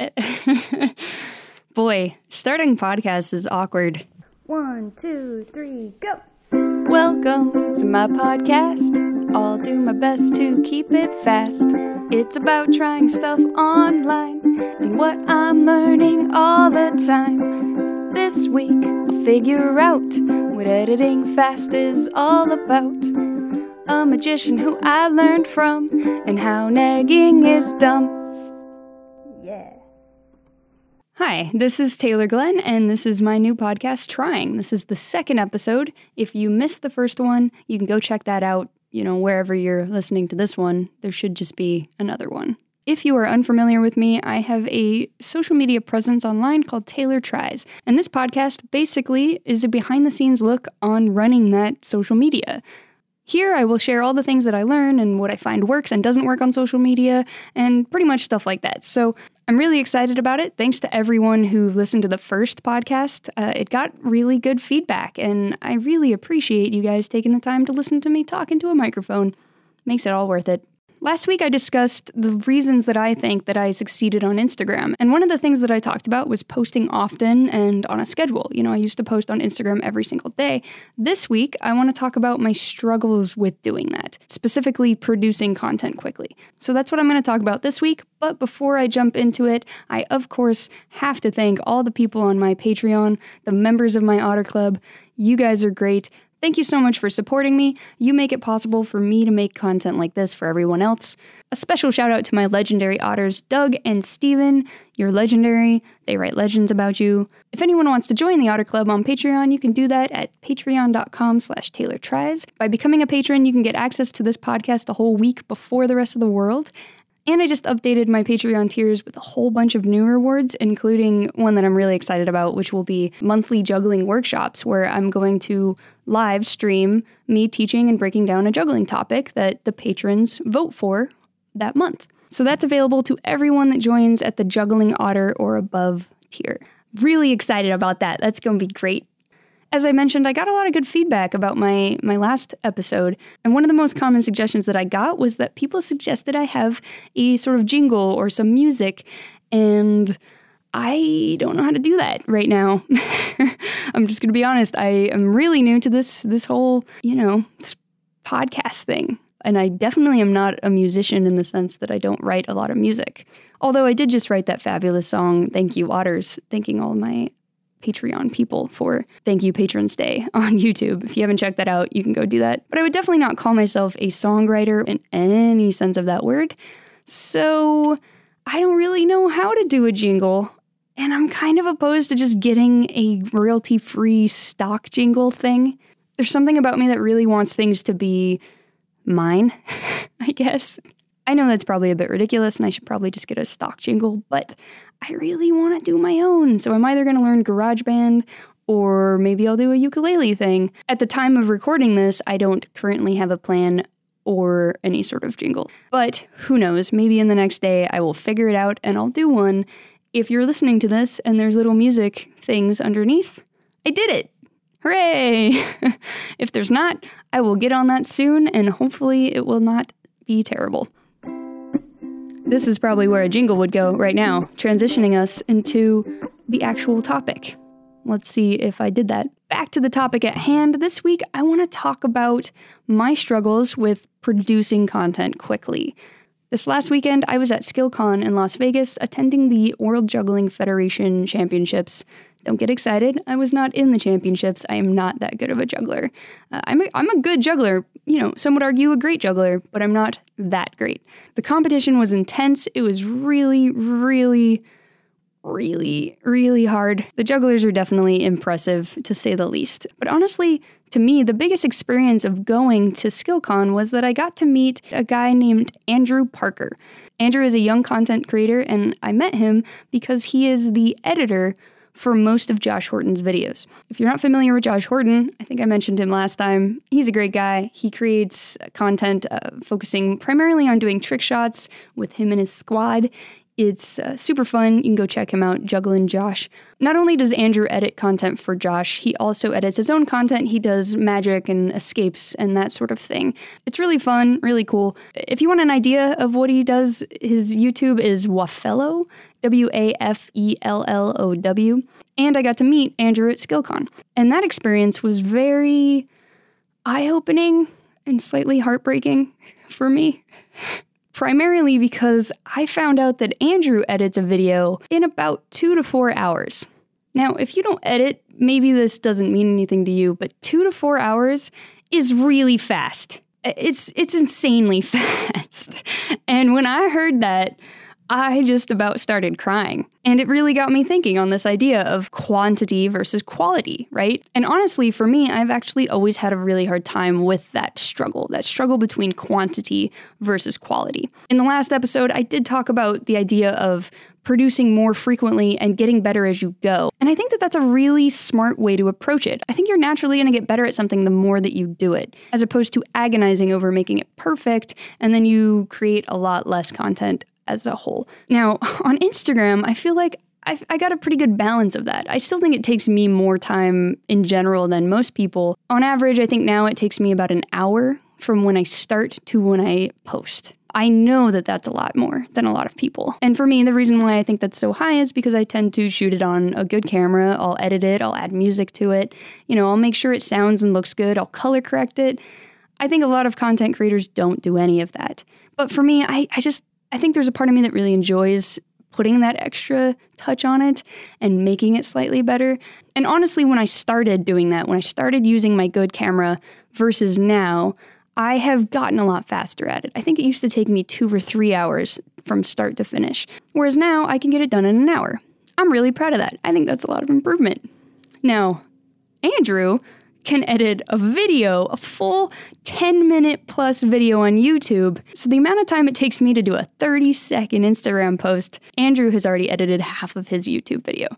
Boy, starting podcasts is awkward. One, two, three, go! Welcome to my podcast. I'll do my best to keep it fast. It's about trying stuff online and what I'm learning all the time. This week, I'll figure out what editing fast is all about. A magician who I learned from and how negging is dumb. Hi, this is Taylor Glenn, and this is my new podcast, Trying. This is the second episode. If you missed the first one, you can go check that out. You know, wherever you're listening to this one, there should just be another one. If you are unfamiliar with me, I have a social media presence online called Taylor Tries. And this podcast basically is a behind the scenes look on running that social media. Here, I will share all the things that I learn and what I find works and doesn't work on social media, and pretty much stuff like that. So, I'm really excited about it. Thanks to everyone who listened to the first podcast. Uh, it got really good feedback, and I really appreciate you guys taking the time to listen to me talk into a microphone. Makes it all worth it. Last week, I discussed the reasons that I think that I succeeded on Instagram. And one of the things that I talked about was posting often and on a schedule. You know, I used to post on Instagram every single day. This week, I want to talk about my struggles with doing that, specifically producing content quickly. So that's what I'm going to talk about this week. But before I jump into it, I, of course, have to thank all the people on my Patreon, the members of my Otter Club. You guys are great. Thank you so much for supporting me. You make it possible for me to make content like this for everyone else. A special shout out to my legendary otters, Doug and Steven. You're legendary. They write legends about you. If anyone wants to join the Otter Club on Patreon, you can do that at patreon.com slash Taylor Tries. By becoming a patron, you can get access to this podcast a whole week before the rest of the world. And I just updated my Patreon tiers with a whole bunch of new rewards, including one that I'm really excited about, which will be monthly juggling workshops, where I'm going to live stream me teaching and breaking down a juggling topic that the patrons vote for that month. So that's available to everyone that joins at the Juggling Otter or above tier. Really excited about that. That's going to be great as I mentioned, I got a lot of good feedback about my my last episode, and one of the most common suggestions that I got was that people suggested I have a sort of jingle or some music, and I don't know how to do that right now. I'm just going to be honest. I am really new to this this whole, you know, podcast thing. And I definitely am not a musician in the sense that I don't write a lot of music. Although I did just write that fabulous song, Thank You Otters, thanking all my Patreon people for Thank You Patrons Day on YouTube. If you haven't checked that out, you can go do that. But I would definitely not call myself a songwriter in any sense of that word. So I don't really know how to do a jingle. And I'm kind of opposed to just getting a royalty free stock jingle thing. There's something about me that really wants things to be mine, I guess. I know that's probably a bit ridiculous and I should probably just get a stock jingle, but I really want to do my own. So I'm either going to learn GarageBand or maybe I'll do a ukulele thing. At the time of recording this, I don't currently have a plan or any sort of jingle. But who knows, maybe in the next day I will figure it out and I'll do one. If you're listening to this and there's little music things underneath, I did it. Hooray! if there's not, I will get on that soon and hopefully it will not be terrible. This is probably where a jingle would go right now, transitioning us into the actual topic. Let's see if I did that. Back to the topic at hand. This week, I want to talk about my struggles with producing content quickly. This last weekend, I was at SkillCon in Las Vegas attending the World Juggling Federation Championships. Don't get excited. I was not in the championships. I am not that good of a juggler. Uh, I'm, a, I'm a good juggler, you know, some would argue a great juggler, but I'm not that great. The competition was intense. It was really, really, really, really hard. The jugglers are definitely impressive, to say the least. But honestly, to me, the biggest experience of going to SkillCon was that I got to meet a guy named Andrew Parker. Andrew is a young content creator, and I met him because he is the editor for most of Josh Horton's videos. If you're not familiar with Josh Horton, I think I mentioned him last time. He's a great guy. He creates content uh, focusing primarily on doing trick shots with him and his squad. It's uh, super fun. You can go check him out, Jugglin' Josh. Not only does Andrew edit content for Josh, he also edits his own content. He does magic and escapes and that sort of thing. It's really fun, really cool. If you want an idea of what he does, his YouTube is Wafellow, W A F E L L O W. And I got to meet Andrew at SkillCon. And that experience was very eye opening and slightly heartbreaking for me primarily because I found out that Andrew edits a video in about two to four hours. Now, if you don't edit, maybe this doesn't mean anything to you, but two to four hours is really fast. It's it's insanely fast. And when I heard that, I just about started crying. And it really got me thinking on this idea of quantity versus quality, right? And honestly, for me, I've actually always had a really hard time with that struggle, that struggle between quantity versus quality. In the last episode, I did talk about the idea of producing more frequently and getting better as you go. And I think that that's a really smart way to approach it. I think you're naturally going to get better at something the more that you do it, as opposed to agonizing over making it perfect and then you create a lot less content as a whole. Now, on Instagram, I feel like I've, I got a pretty good balance of that. I still think it takes me more time in general than most people. On average, I think now it takes me about an hour from when I start to when I post. I know that that's a lot more than a lot of people. And for me, the reason why I think that's so high is because I tend to shoot it on a good camera. I'll edit it, I'll add music to it. You know, I'll make sure it sounds and looks good, I'll color correct it. I think a lot of content creators don't do any of that. But for me, I, I just I think there's a part of me that really enjoys putting that extra touch on it and making it slightly better. And honestly, when I started doing that, when I started using my good camera versus now, I have gotten a lot faster at it. I think it used to take me two or three hours from start to finish, whereas now I can get it done in an hour. I'm really proud of that. I think that's a lot of improvement. Now, Andrew can edit a video, a full 10 minute plus video on YouTube. So the amount of time it takes me to do a 30 second Instagram post, Andrew has already edited half of his YouTube video.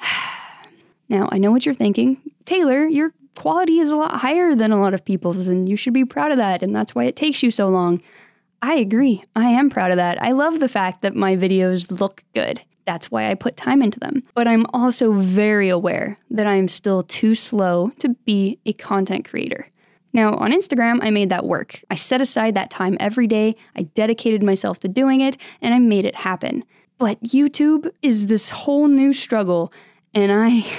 now, I know what you're thinking. Taylor, your quality is a lot higher than a lot of people's, and you should be proud of that, and that's why it takes you so long. I agree. I am proud of that. I love the fact that my videos look good. That's why I put time into them. But I'm also very aware that I'm still too slow to be a content creator. Now, on Instagram, I made that work. I set aside that time every day, I dedicated myself to doing it, and I made it happen. But YouTube is this whole new struggle, and I.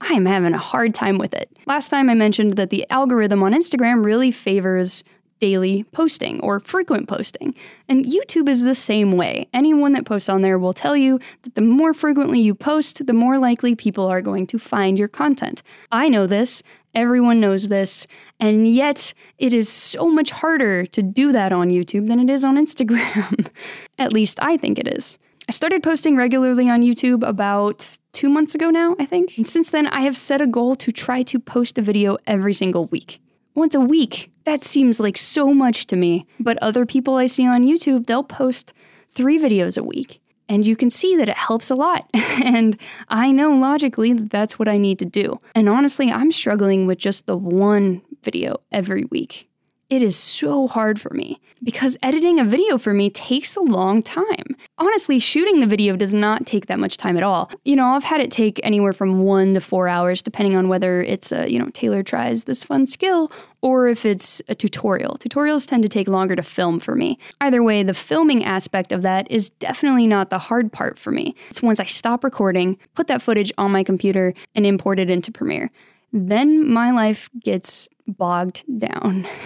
I am having a hard time with it. Last time I mentioned that the algorithm on Instagram really favors daily posting or frequent posting. And YouTube is the same way. Anyone that posts on there will tell you that the more frequently you post, the more likely people are going to find your content. I know this, everyone knows this, and yet it is so much harder to do that on YouTube than it is on Instagram. At least I think it is. I started posting regularly on YouTube about two months ago now, I think. And since then, I have set a goal to try to post a video every single week once a week. That seems like so much to me. But other people I see on YouTube, they'll post three videos a week. And you can see that it helps a lot. and I know logically that that's what I need to do. And honestly, I'm struggling with just the one video every week. It is so hard for me because editing a video for me takes a long time. Honestly, shooting the video does not take that much time at all. You know, I've had it take anywhere from one to four hours, depending on whether it's a, you know, Taylor tries this fun skill or if it's a tutorial. Tutorials tend to take longer to film for me. Either way, the filming aspect of that is definitely not the hard part for me. It's once I stop recording, put that footage on my computer, and import it into Premiere. Then my life gets bogged down.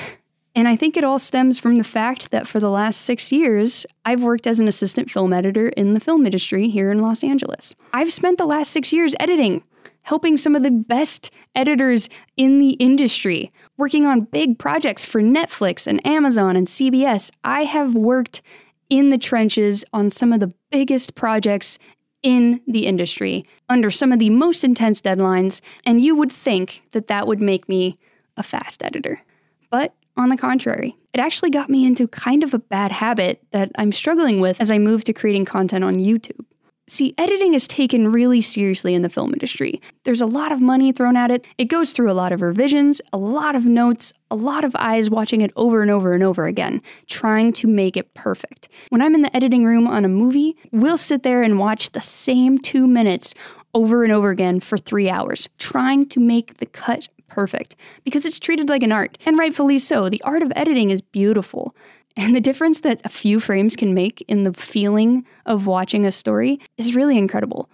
And I think it all stems from the fact that for the last six years, I've worked as an assistant film editor in the film industry here in Los Angeles. I've spent the last six years editing, helping some of the best editors in the industry, working on big projects for Netflix and Amazon and CBS. I have worked in the trenches on some of the biggest projects in the industry under some of the most intense deadlines, and you would think that that would make me a fast editor. But on the contrary, it actually got me into kind of a bad habit that I'm struggling with as I move to creating content on YouTube. See, editing is taken really seriously in the film industry. There's a lot of money thrown at it. It goes through a lot of revisions, a lot of notes, a lot of eyes watching it over and over and over again, trying to make it perfect. When I'm in the editing room on a movie, we'll sit there and watch the same two minutes over and over again for three hours, trying to make the cut perfect because it's treated like an art, and rightfully so. The art of editing is beautiful. And the difference that a few frames can make in the feeling of watching a story is really incredible.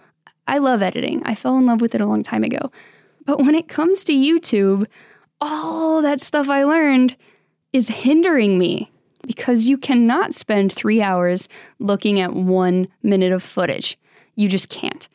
I love editing. I fell in love with it a long time ago. But when it comes to YouTube, all that stuff I learned is hindering me because you cannot spend three hours looking at one minute of footage. You just can't.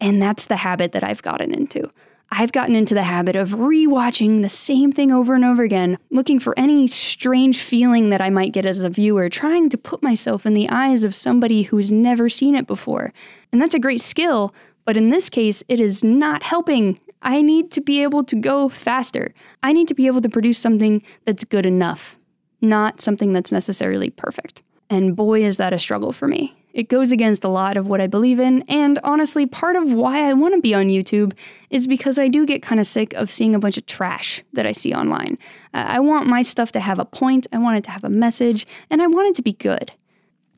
And that's the habit that I've gotten into. I've gotten into the habit of rewatching the same thing over and over again, looking for any strange feeling that I might get as a viewer, trying to put myself in the eyes of somebody who's never seen it before. And that's a great skill, but in this case, it is not helping. I need to be able to go faster. I need to be able to produce something that's good enough, not something that's necessarily perfect. And boy, is that a struggle for me. It goes against a lot of what I believe in, and honestly, part of why I want to be on YouTube is because I do get kind of sick of seeing a bunch of trash that I see online. Uh, I want my stuff to have a point, I want it to have a message, and I want it to be good.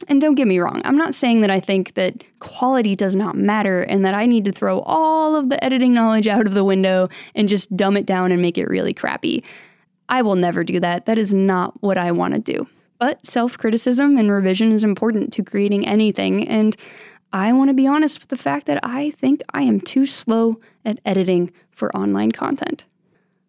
And don't get me wrong, I'm not saying that I think that quality does not matter and that I need to throw all of the editing knowledge out of the window and just dumb it down and make it really crappy. I will never do that. That is not what I want to do. But self criticism and revision is important to creating anything, and I want to be honest with the fact that I think I am too slow at editing for online content.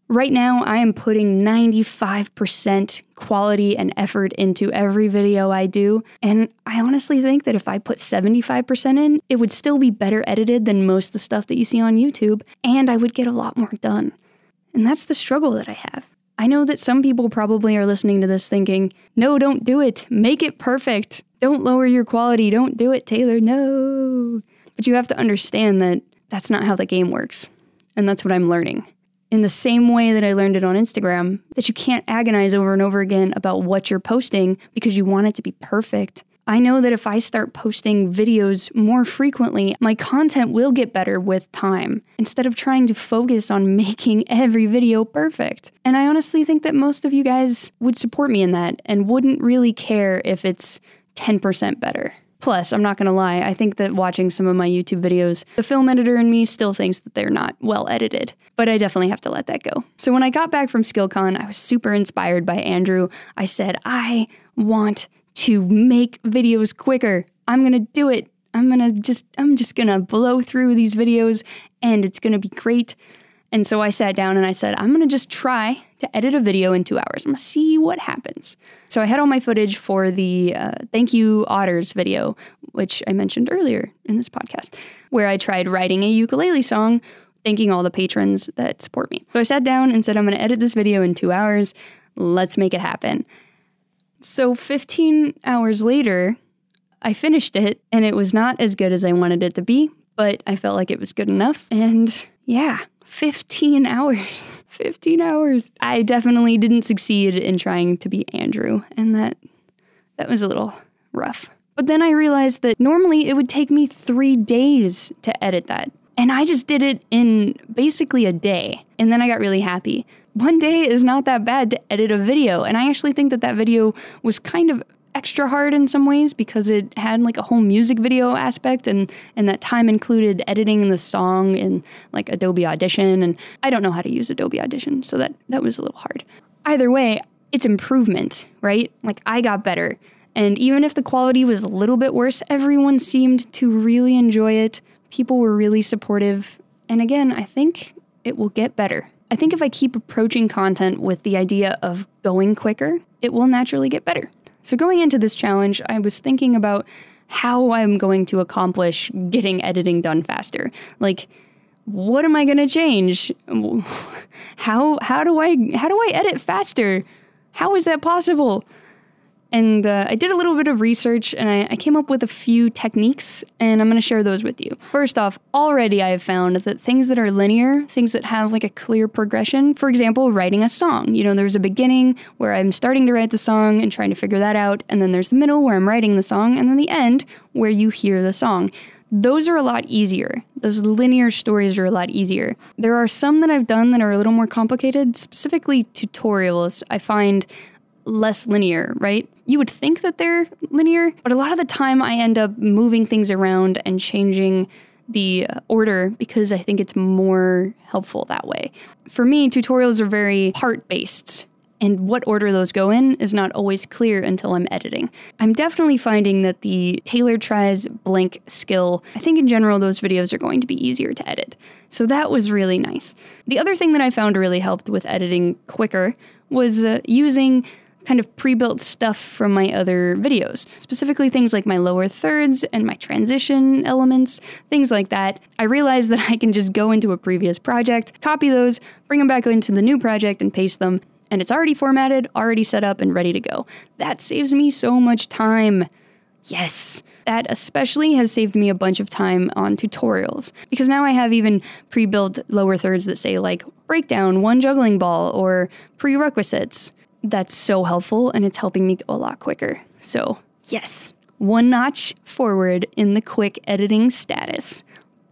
Right now, I am putting 95% quality and effort into every video I do, and I honestly think that if I put 75% in, it would still be better edited than most of the stuff that you see on YouTube, and I would get a lot more done. And that's the struggle that I have. I know that some people probably are listening to this thinking, no, don't do it. Make it perfect. Don't lower your quality. Don't do it, Taylor. No. But you have to understand that that's not how the game works. And that's what I'm learning. In the same way that I learned it on Instagram, that you can't agonize over and over again about what you're posting because you want it to be perfect. I know that if I start posting videos more frequently, my content will get better with time instead of trying to focus on making every video perfect. And I honestly think that most of you guys would support me in that and wouldn't really care if it's 10% better. Plus, I'm not gonna lie, I think that watching some of my YouTube videos, the film editor in me still thinks that they're not well edited, but I definitely have to let that go. So when I got back from SkillCon, I was super inspired by Andrew. I said, I want to make videos quicker. I'm going to do it. I'm going to just I'm just going to blow through these videos and it's going to be great. And so I sat down and I said, I'm going to just try to edit a video in 2 hours. I'm going to see what happens. So I had all my footage for the uh, thank you otters video, which I mentioned earlier in this podcast, where I tried writing a ukulele song thanking all the patrons that support me. So I sat down and said, I'm going to edit this video in 2 hours. Let's make it happen. So 15 hours later, I finished it and it was not as good as I wanted it to be, but I felt like it was good enough. And yeah, 15 hours. 15 hours. I definitely didn't succeed in trying to be Andrew, and that that was a little rough. But then I realized that normally it would take me 3 days to edit that. And I just did it in basically a day. And then I got really happy one day is not that bad to edit a video. And I actually think that that video was kind of extra hard in some ways because it had like a whole music video aspect and and that time included editing the song in like Adobe Audition and I don't know how to use Adobe Audition so that that was a little hard. Either way, it's improvement, right? Like I got better. And even if the quality was a little bit worse, everyone seemed to really enjoy it. People were really supportive. And again, I think it will get better. I think if I keep approaching content with the idea of going quicker, it will naturally get better. So, going into this challenge, I was thinking about how I'm going to accomplish getting editing done faster. Like, what am I going to change? How how do I how do I edit faster? How is that possible? And uh, I did a little bit of research and I, I came up with a few techniques, and I'm going to share those with you. First off, already I have found that things that are linear, things that have like a clear progression, for example, writing a song. You know, there's a beginning where I'm starting to write the song and trying to figure that out, and then there's the middle where I'm writing the song, and then the end where you hear the song those are a lot easier. Those linear stories are a lot easier. There are some that I've done that are a little more complicated, specifically tutorials. I find less linear, right? You would think that they're linear, but a lot of the time I end up moving things around and changing the order because I think it's more helpful that way. For me, tutorials are very part based. And what order those go in is not always clear until I'm editing. I'm definitely finding that the Taylor tries blank skill, I think in general, those videos are going to be easier to edit. So that was really nice. The other thing that I found really helped with editing quicker was uh, using kind of pre-built stuff from my other videos, specifically things like my lower thirds and my transition elements, things like that. I realized that I can just go into a previous project, copy those, bring them back into the new project and paste them, and it's already formatted, already set up and ready to go. That saves me so much time. Yes. That especially has saved me a bunch of time on tutorials because now I have even pre built lower thirds that say, like, breakdown, one juggling ball, or prerequisites that's so helpful and it's helping me go a lot quicker. So, yes, one notch forward in the quick editing status.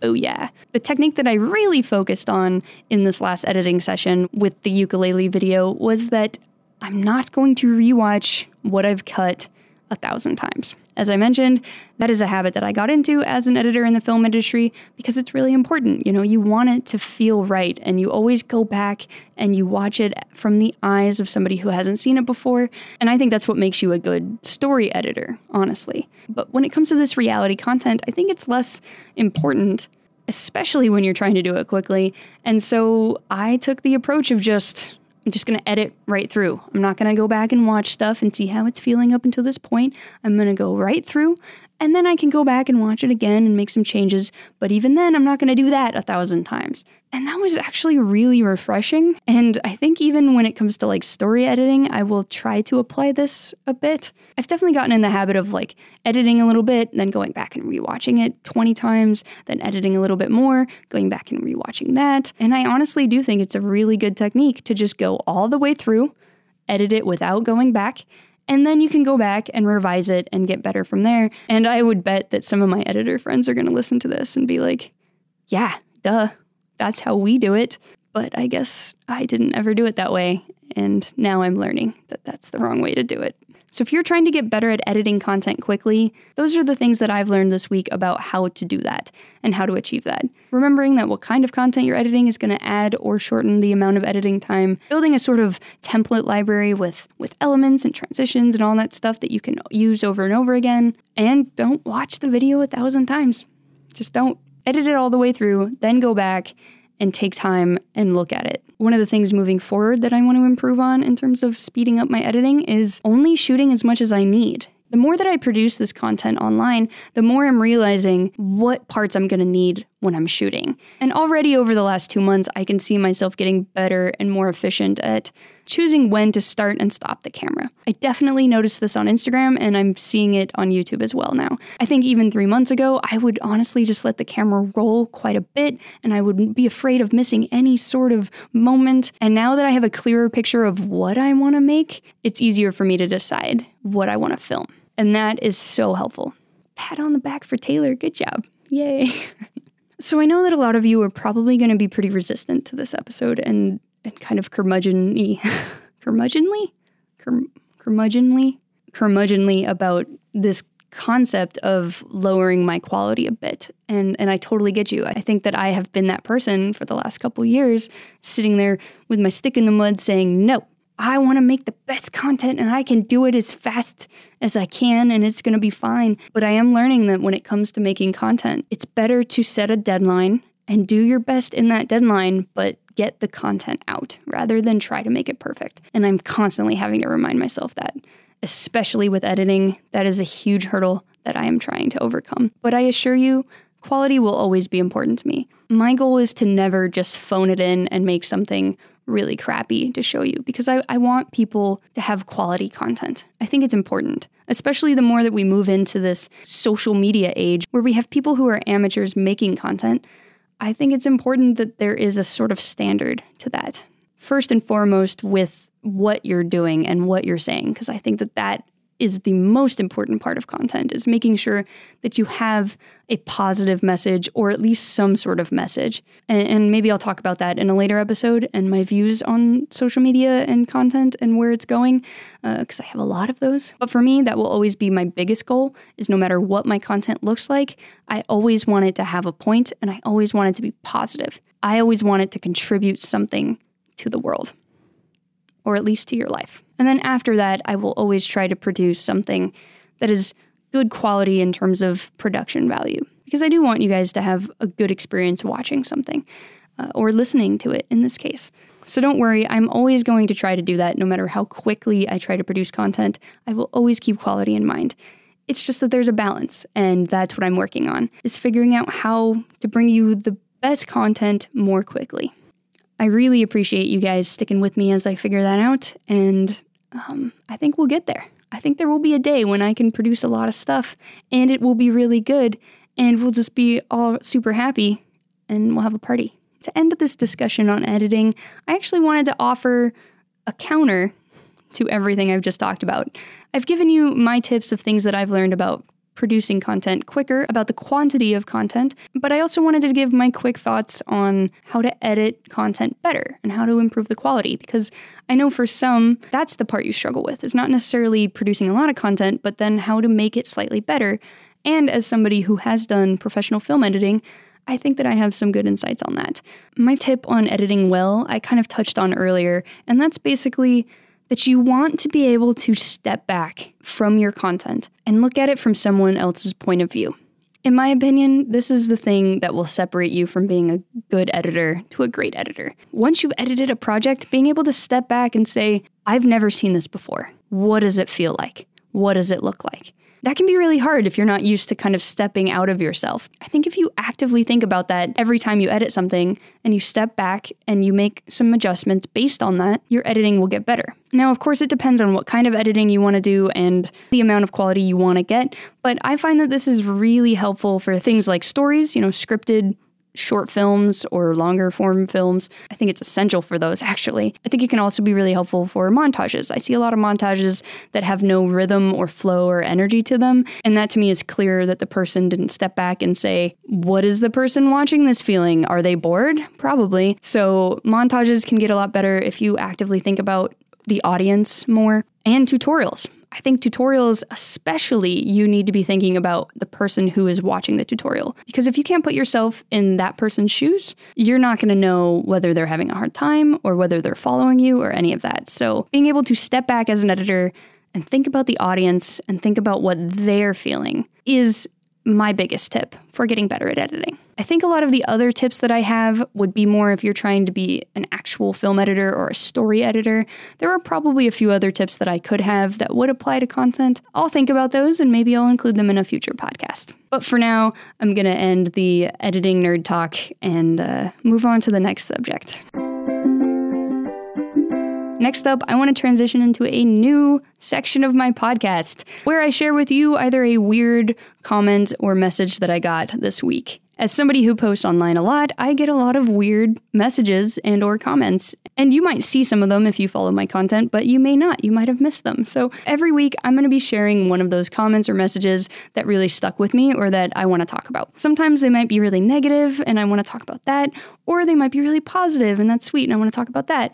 Oh, yeah. The technique that I really focused on in this last editing session with the ukulele video was that I'm not going to rewatch what I've cut a thousand times. As I mentioned, that is a habit that I got into as an editor in the film industry because it's really important. You know, you want it to feel right, and you always go back and you watch it from the eyes of somebody who hasn't seen it before. And I think that's what makes you a good story editor, honestly. But when it comes to this reality content, I think it's less important especially when you're trying to do it quickly. And so I took the approach of just I'm just going to edit right through. I'm not going to go back and watch stuff and see how it's feeling up until this point. I'm going to go right through and then I can go back and watch it again and make some changes. But even then, I'm not going to do that a thousand times. And that was actually really refreshing. And I think even when it comes to like story editing, I will try to apply this a bit. I've definitely gotten in the habit of like editing a little bit, then going back and rewatching it 20 times, then editing a little bit more, going back and rewatching that. And I honestly do think it's a really good technique to just go all the way through, edit it without going back, and then you can go back and revise it and get better from there. And I would bet that some of my editor friends are going to listen to this and be like, yeah, duh, that's how we do it. But I guess I didn't ever do it that way. And now I'm learning that that's the wrong way to do it. So, if you're trying to get better at editing content quickly, those are the things that I've learned this week about how to do that and how to achieve that. Remembering that what kind of content you're editing is going to add or shorten the amount of editing time, building a sort of template library with, with elements and transitions and all that stuff that you can use over and over again. And don't watch the video a thousand times. Just don't edit it all the way through, then go back and take time and look at it. One of the things moving forward that I want to improve on in terms of speeding up my editing is only shooting as much as I need. The more that I produce this content online, the more I'm realizing what parts I'm going to need when I'm shooting. And already over the last two months, I can see myself getting better and more efficient at choosing when to start and stop the camera. I definitely noticed this on Instagram and I'm seeing it on YouTube as well now. I think even three months ago, I would honestly just let the camera roll quite a bit and I would be afraid of missing any sort of moment. And now that I have a clearer picture of what I want to make, it's easier for me to decide what I want to film. And that is so helpful. Pat on the back for Taylor. Good job. Yay. so I know that a lot of you are probably going to be pretty resistant to this episode and, and kind of curmudgeonly, curmudgeonly? Cur, curmudgeonly? Curmudgeonly about this concept of lowering my quality a bit. And and I totally get you. I think that I have been that person for the last couple years sitting there with my stick in the mud saying, "No, I want to make the best content and I can do it as fast as I can and it's going to be fine. But I am learning that when it comes to making content, it's better to set a deadline and do your best in that deadline, but get the content out rather than try to make it perfect. And I'm constantly having to remind myself that, especially with editing, that is a huge hurdle that I am trying to overcome. But I assure you, quality will always be important to me. My goal is to never just phone it in and make something really crappy to show you because I, I want people to have quality content. I think it's important, especially the more that we move into this social media age where we have people who are amateurs making content. I think it's important that there is a sort of standard to that. First and foremost, with what you're doing and what you're saying, because I think that that is the most important part of content is making sure that you have a positive message or at least some sort of message. And, and maybe I'll talk about that in a later episode and my views on social media and content and where it's going because uh, I have a lot of those. But for me, that will always be my biggest goal is no matter what my content looks like, I always want it to have a point and I always want it to be positive. I always want it to contribute something to the world or at least to your life. And then after that, I will always try to produce something that is good quality in terms of production value because I do want you guys to have a good experience watching something uh, or listening to it in this case. So don't worry, I'm always going to try to do that no matter how quickly I try to produce content. I will always keep quality in mind. It's just that there's a balance and that's what I'm working on. Is figuring out how to bring you the best content more quickly. I really appreciate you guys sticking with me as I figure that out, and um, I think we'll get there. I think there will be a day when I can produce a lot of stuff and it will be really good, and we'll just be all super happy and we'll have a party. To end this discussion on editing, I actually wanted to offer a counter to everything I've just talked about. I've given you my tips of things that I've learned about producing content quicker, about the quantity of content, but I also wanted to give my quick thoughts on how to edit content better and how to improve the quality because I know for some that's the part you struggle with. Is not necessarily producing a lot of content, but then how to make it slightly better. And as somebody who has done professional film editing, I think that I have some good insights on that. My tip on editing well, I kind of touched on earlier, and that's basically that you want to be able to step back from your content and look at it from someone else's point of view. In my opinion, this is the thing that will separate you from being a good editor to a great editor. Once you've edited a project, being able to step back and say, I've never seen this before. What does it feel like? What does it look like? That can be really hard if you're not used to kind of stepping out of yourself. I think if you actively think about that every time you edit something and you step back and you make some adjustments based on that, your editing will get better. Now, of course, it depends on what kind of editing you want to do and the amount of quality you want to get, but I find that this is really helpful for things like stories, you know, scripted short films or longer form films. I think it's essential for those, actually. I think it can also be really helpful for montages. I see a lot of montages that have no rhythm or flow or energy to them. And that to me is clear that the person didn't step back and say, What is the person watching this feeling? Are they bored? Probably. So montages can get a lot better if you actively think about the audience more and tutorials. I think tutorials, especially, you need to be thinking about the person who is watching the tutorial. Because if you can't put yourself in that person's shoes, you're not going to know whether they're having a hard time or whether they're following you or any of that. So being able to step back as an editor and think about the audience and think about what they're feeling is my biggest tip for getting better at editing. I think a lot of the other tips that I have would be more if you're trying to be an actual film editor or a story editor. There are probably a few other tips that I could have that would apply to content. I'll think about those and maybe I'll include them in a future podcast. But for now, I'm going to end the editing nerd talk and uh, move on to the next subject. Next up, I want to transition into a new section of my podcast where I share with you either a weird comment or message that I got this week. As somebody who posts online a lot, I get a lot of weird messages and or comments. And you might see some of them if you follow my content, but you may not. You might have missed them. So every week I'm going to be sharing one of those comments or messages that really stuck with me or that I want to talk about. Sometimes they might be really negative and I want to talk about that, or they might be really positive and that's sweet and I want to talk about that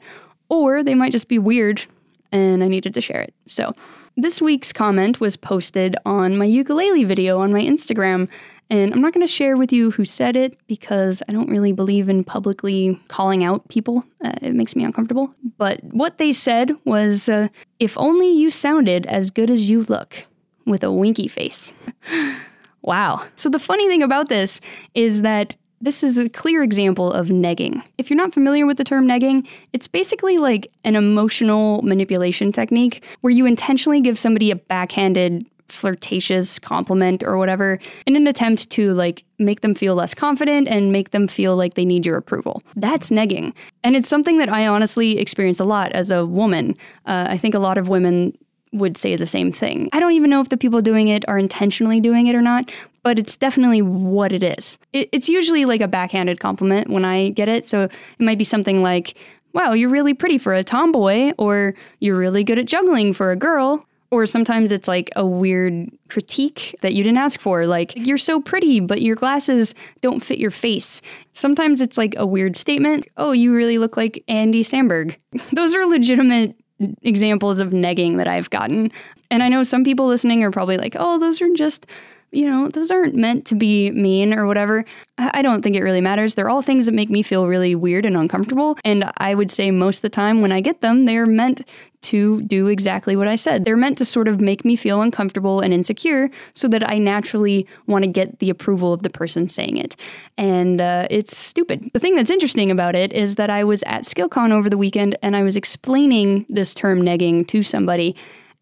or they might just be weird and I needed to share it. So, this week's comment was posted on my ukulele video on my Instagram, and I'm not going to share with you who said it because I don't really believe in publicly calling out people. Uh, it makes me uncomfortable. But what they said was uh, if only you sounded as good as you look, with a winky face. wow. So, the funny thing about this is that this is a clear example of negging. If you're not familiar with the term negging, it's basically like an emotional manipulation technique where you intentionally give somebody a backhanded flirtatious compliment or whatever in an attempt to like make them feel less confident and make them feel like they need your approval. That's negging. And it's something that I honestly experience a lot as a woman. Uh, I think a lot of women would say the same thing. I don't even know if the people doing it are intentionally doing it or not, but it's definitely what it is. It, it's usually like a backhanded compliment when I get it. So it might be something like, wow, you're really pretty for a tomboy, or you're really good at juggling for a girl, Or sometimes it's like a weird critique that you didn't ask for, like, you're so pretty, but your glasses don't fit your face. Sometimes it's like a weird statement, oh, you really look like Andy Samberg. Those are legitimate examples of negging that I've gotten. And I know some people listening are probably like, oh, those are just you know, those aren't meant to be mean or whatever. I don't think it really matters. They're all things that make me feel really weird and uncomfortable. And I would say most of the time when I get them, they're meant to do exactly what I said. They're meant to sort of make me feel uncomfortable and insecure so that I naturally want to get the approval of the person saying it. And uh, it's stupid. The thing that's interesting about it is that I was at SkillCon over the weekend and I was explaining this term negging to somebody.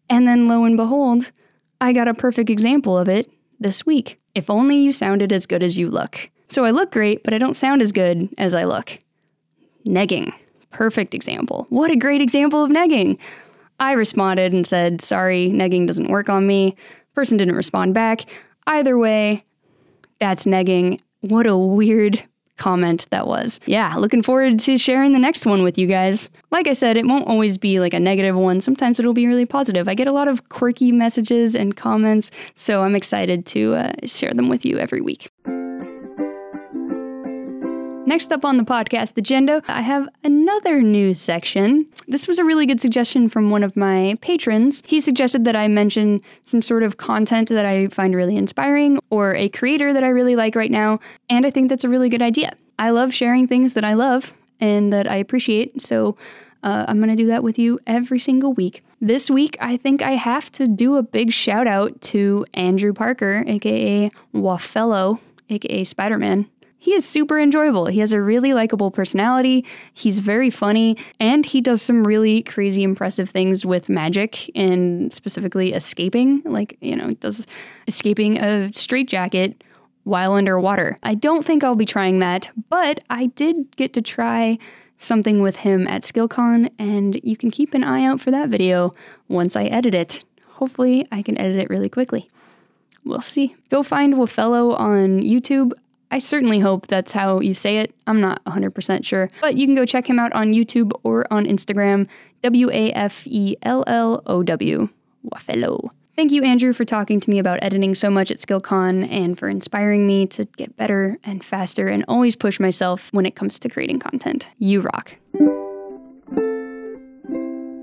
And then lo and behold, I got a perfect example of it this week. If only you sounded as good as you look. So I look great, but I don't sound as good as I look. Negging. Perfect example. What a great example of negging. I responded and said, sorry, negging doesn't work on me. Person didn't respond back. Either way, that's negging. What a weird comment that was. Yeah, looking forward to sharing the next one with you guys. Like I said, it won't always be like a negative one. Sometimes it'll be really positive. I get a lot of quirky messages and comments, so I'm excited to uh, share them with you every week. Next up on the podcast agenda, I have another news section. This was a really good suggestion from one of my patrons. He suggested that I mention some sort of content that I find really inspiring or a creator that I really like right now, and I think that's a really good idea. I love sharing things that I love and that I appreciate, so uh, I'm going to do that with you every single week. This week, I think I have to do a big shout out to Andrew Parker, aka Wafellow, aka Spider Man he is super enjoyable. He has a really likable personality. He's very funny, and he does some really crazy, impressive things with magic and specifically escaping. Like, you know, does escaping a straitjacket while underwater. I don't think I'll be trying that, but I did get to try something with him at SkillCon, and you can keep an eye out for that video once I edit it. Hopefully, I can edit it really quickly. We'll see. Go find Wafellow on YouTube. I certainly hope that's how you say it. I'm not 100% sure. But you can go check him out on YouTube or on Instagram, W A F E L L O W, Wafellow. Thank you, Andrew, for talking to me about editing so much at SkillCon and for inspiring me to get better and faster and always push myself when it comes to creating content. You rock.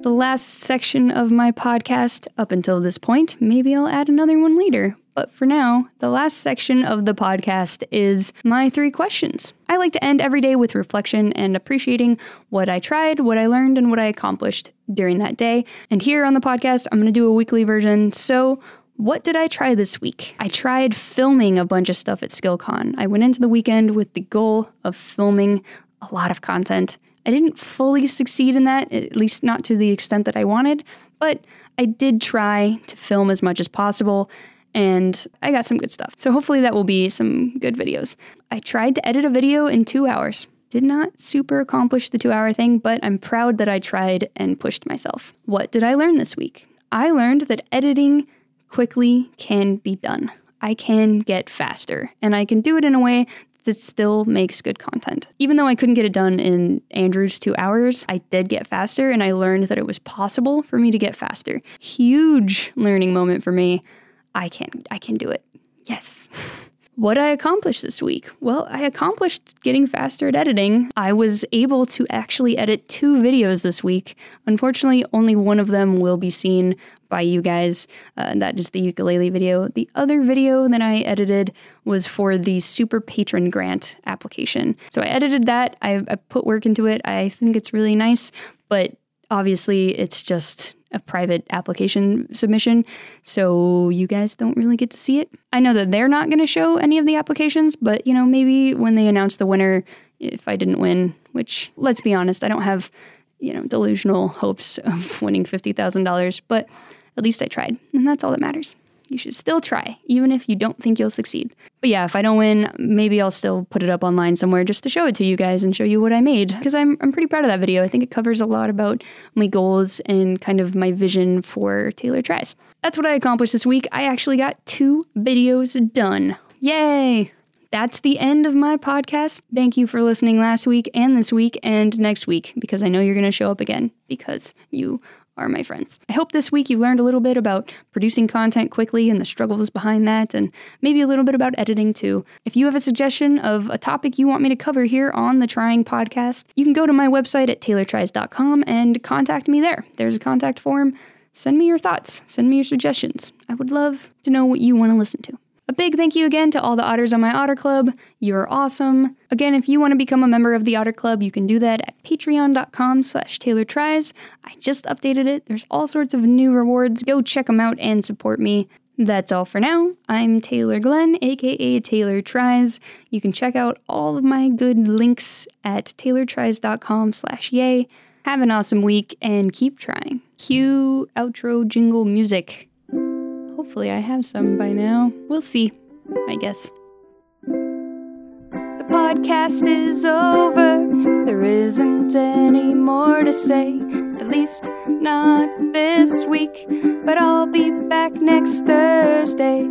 The last section of my podcast up until this point, maybe I'll add another one later, but for now, the last section of the podcast is my three questions. I like to end every day with reflection and appreciating what I tried, what I learned, and what I accomplished during that day. And here on the podcast, I'm going to do a weekly version. So, what did I try this week? I tried filming a bunch of stuff at SkillCon. I went into the weekend with the goal of filming a lot of content. I didn't fully succeed in that, at least not to the extent that I wanted, but I did try to film as much as possible and I got some good stuff. So hopefully that will be some good videos. I tried to edit a video in two hours. Did not super accomplish the two hour thing, but I'm proud that I tried and pushed myself. What did I learn this week? I learned that editing quickly can be done. I can get faster, and I can do it in a way that still makes good content. Even though I couldn't get it done in Andrew's two hours, I did get faster, and I learned that it was possible for me to get faster. Huge learning moment for me. I can I can do it. Yes. What I accomplished this week? Well, I accomplished getting faster at editing. I was able to actually edit two videos this week. Unfortunately, only one of them will be seen by you guys. Uh, that is the ukulele video. The other video that I edited was for the Super Patron Grant application. So I edited that. I, I put work into it. I think it's really nice, but obviously it's just a private application submission, so you guys don't really get to see it. I know that they're not going to show any of the applications, but you know, maybe when they announce the winner, if I didn't win, which let's be honest, I don't have, you know, delusional hopes of winning $50,000, but at least I tried, and that's all that matters you should still try, even if you don't think you'll succeed. But yeah, if I don't win, maybe I'll still put it up online somewhere just to show it to you guys and show you what I made. Because I'm, I'm pretty proud of that video. I think it covers a lot about my goals and kind of my vision for Taylor Tries. That's what I accomplished this week. I actually got two videos done. Yay! That's the end of my podcast. Thank you for listening last week and this week and next week because I know you're going to show up again because you are my friends. I hope this week you learned a little bit about producing content quickly and the struggles behind that, and maybe a little bit about editing too. If you have a suggestion of a topic you want me to cover here on the Trying Podcast, you can go to my website at taylortries.com and contact me there. There's a contact form. Send me your thoughts, send me your suggestions. I would love to know what you want to listen to. A big thank you again to all the otters on my otter club. You're awesome. Again, if you want to become a member of the otter club, you can do that at patreon.com slash taylortries. I just updated it. There's all sorts of new rewards. Go check them out and support me. That's all for now. I'm Taylor Glenn, aka Taylor Tries. You can check out all of my good links at taylortries.com slash yay. Have an awesome week and keep trying. Cue outro jingle music. Hopefully, I have some by now. We'll see, I guess. The podcast is over. There isn't any more to say. At least not this week. But I'll be back next Thursday.